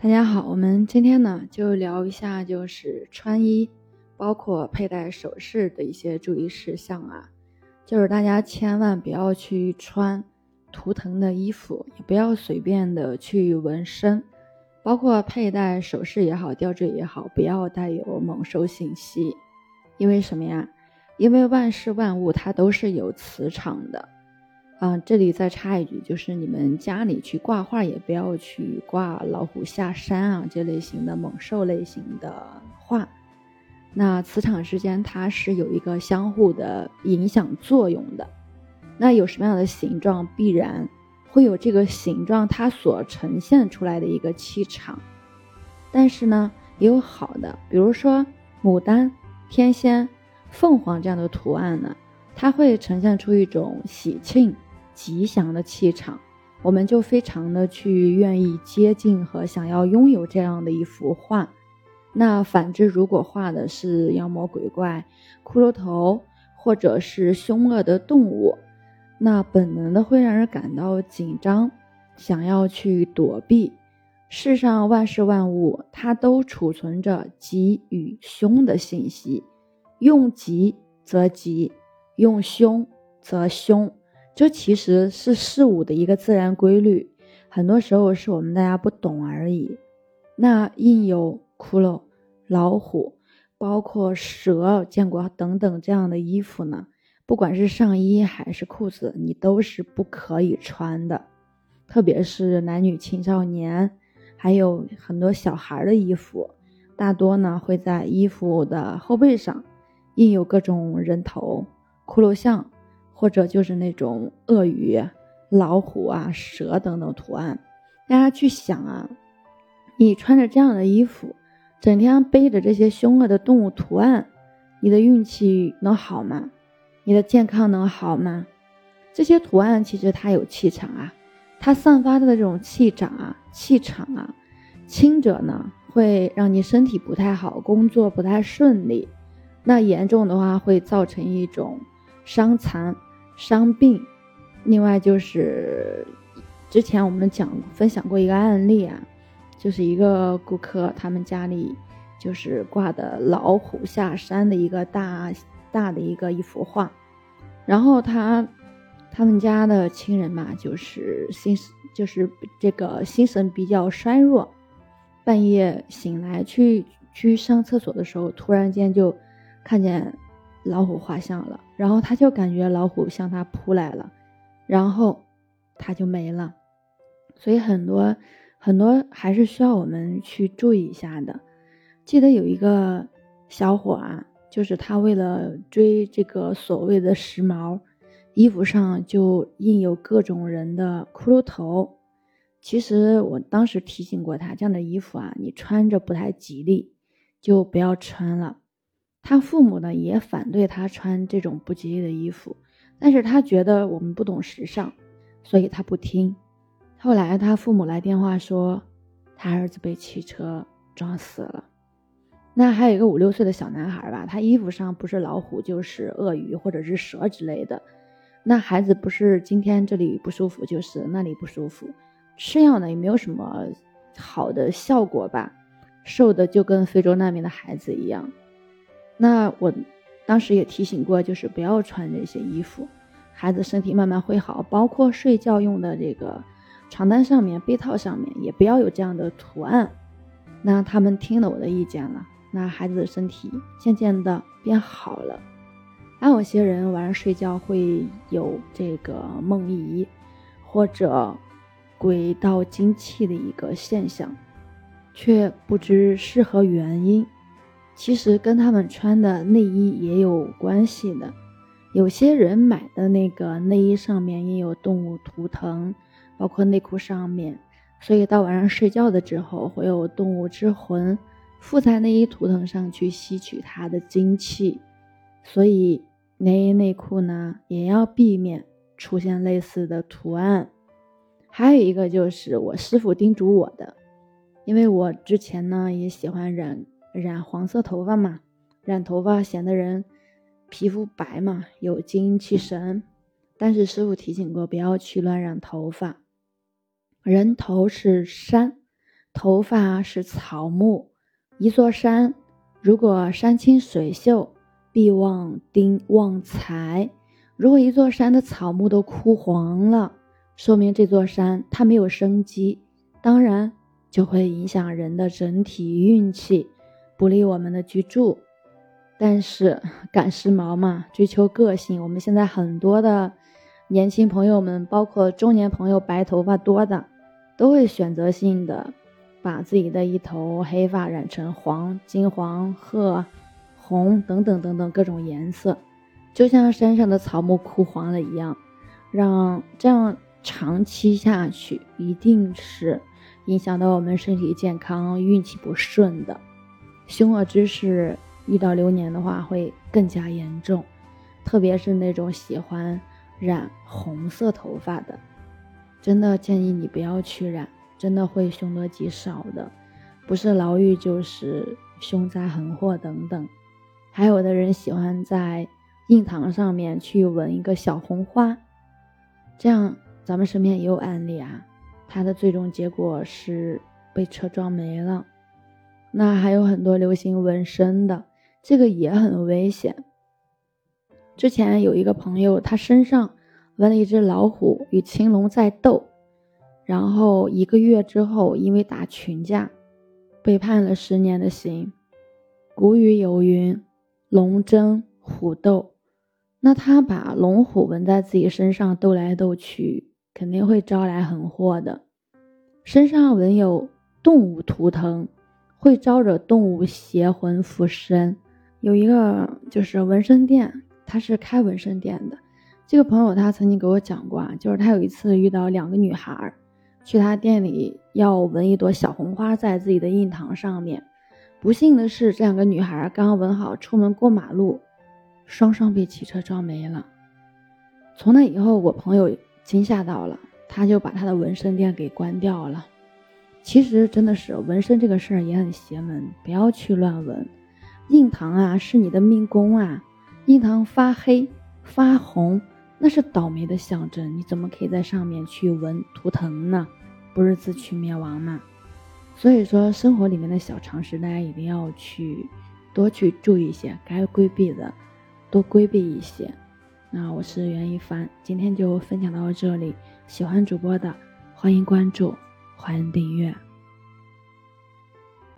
大家好，我们今天呢就聊一下，就是穿衣，包括佩戴首饰的一些注意事项啊。就是大家千万不要去穿图腾的衣服，也不要随便的去纹身，包括佩戴首饰也好，吊坠也好，不要带有猛兽信息。因为什么呀？因为万事万物它都是有磁场的。嗯，这里再插一句，就是你们家里去挂画，也不要去挂老虎下山啊这类型的猛兽类型的画。那磁场之间它是有一个相互的影响作用的。那有什么样的形状，必然会有这个形状它所呈现出来的一个气场。但是呢，也有好的，比如说牡丹、天仙、凤凰这样的图案呢，它会呈现出一种喜庆。吉祥的气场，我们就非常的去愿意接近和想要拥有这样的一幅画。那反之，如果画的是妖魔鬼怪、骷髅头或者是凶恶的动物，那本能的会让人感到紧张，想要去躲避。世上万事万物，它都储存着吉与凶的信息，用吉则吉，用凶则凶。这其实是事物的一个自然规律，很多时候是我们大家不懂而已。那印有骷髅、老虎，包括蛇、见过等等这样的衣服呢，不管是上衣还是裤子，你都是不可以穿的。特别是男女青少年，还有很多小孩的衣服，大多呢会在衣服的后背上印有各种人头、骷髅像。或者就是那种鳄鱼、老虎啊、蛇等等图案，大家去想啊，你穿着这样的衣服，整天背着这些凶恶的动物图案，你的运气能好吗？你的健康能好吗？这些图案其实它有气场啊，它散发的这种气场啊、气场啊，轻者呢会让你身体不太好，工作不太顺利；那严重的话会造成一种伤残。伤病，另外就是之前我们讲分享过一个案例啊，就是一个顾客他们家里就是挂的老虎下山的一个大大的一个一幅画，然后他他们家的亲人嘛，就是心就是这个心神比较衰弱，半夜醒来去去上厕所的时候，突然间就看见。老虎画像了，然后他就感觉老虎向他扑来了，然后他就没了。所以很多很多还是需要我们去注意一下的。记得有一个小伙啊，就是他为了追这个所谓的时髦，衣服上就印有各种人的骷髅头。其实我当时提醒过他，这样的衣服啊，你穿着不太吉利，就不要穿了。他父母呢也反对他穿这种不吉利的衣服，但是他觉得我们不懂时尚，所以他不听。后来他父母来电话说，他儿子被汽车撞死了。那还有一个五六岁的小男孩吧，他衣服上不是老虎就是鳄鱼或者是蛇之类的。那孩子不是今天这里不舒服就是那里不舒服，吃药呢也没有什么好的效果吧，瘦的就跟非洲难民的孩子一样。那我当时也提醒过，就是不要穿这些衣服，孩子身体慢慢会好。包括睡觉用的这个床单上面、被套上面也不要有这样的图案。那他们听了我的意见了，那孩子的身体渐渐的变好了。还有些人晚上睡觉会有这个梦遗或者鬼道精气的一个现象，却不知是何原因。其实跟他们穿的内衣也有关系的，有些人买的那个内衣上面也有动物图腾，包括内裤上面，所以到晚上睡觉的时候会有动物之魂附在内衣图腾上去吸取它的精气，所以内衣内裤呢也要避免出现类似的图案。还有一个就是我师傅叮嘱我的，因为我之前呢也喜欢染。染黄色头发嘛，染头发显得人皮肤白嘛，有精气神。但是师傅提醒过，不要去乱染头发。人头是山，头发是草木，一座山如果山清水秀，必旺丁旺财；如果一座山的草木都枯黄了，说明这座山它没有生机，当然就会影响人的整体运气，不利我们的居住。但是赶时髦嘛，追求个性，我们现在很多的年轻朋友们，包括中年朋友，白头发多的，都会选择性的把自己的一头黑发染成黄、金黄、褐、红等等等等各种颜色，就像山上的草木枯黄了一样，让这样。长期下去，一定是影响到我们身体健康、运气不顺的。凶恶之事遇到流年的话，会更加严重。特别是那种喜欢染红色头发的，真的建议你不要去染，真的会凶多吉少的。不是牢狱，就是凶灾横祸等等。还有的人喜欢在印堂上面去纹一个小红花，这样。咱们身边也有案例啊，他的最终结果是被车撞没了。那还有很多流行纹身的，这个也很危险。之前有一个朋友，他身上纹了一只老虎与青龙在斗，然后一个月之后，因为打群架，被判了十年的刑。古语有云：“龙争虎斗”，那他把龙虎纹在自己身上斗来斗去。肯定会招来横祸的。身上纹有动物图腾，会招惹动物邪魂附身。有一个就是纹身店，他是开纹身店的。这个朋友他曾经给我讲过啊，就是他有一次遇到两个女孩去他店里要纹一朵小红花在自己的印堂上面。不幸的是，这两个女孩刚纹好出门过马路，双双被汽车撞没了。从那以后，我朋友。惊吓到了，他就把他的纹身店给关掉了。其实真的是纹身这个事儿也很邪门，不要去乱纹。印堂啊是你的命宫啊，印堂发黑发红那是倒霉的象征，你怎么可以在上面去纹图腾呢？不是自取灭亡吗？所以说生活里面的小常识，大家一定要去多去注意一些，该规避的多规避一些。那我是袁一帆，今天就分享到这里。喜欢主播的，欢迎关注，欢迎订阅。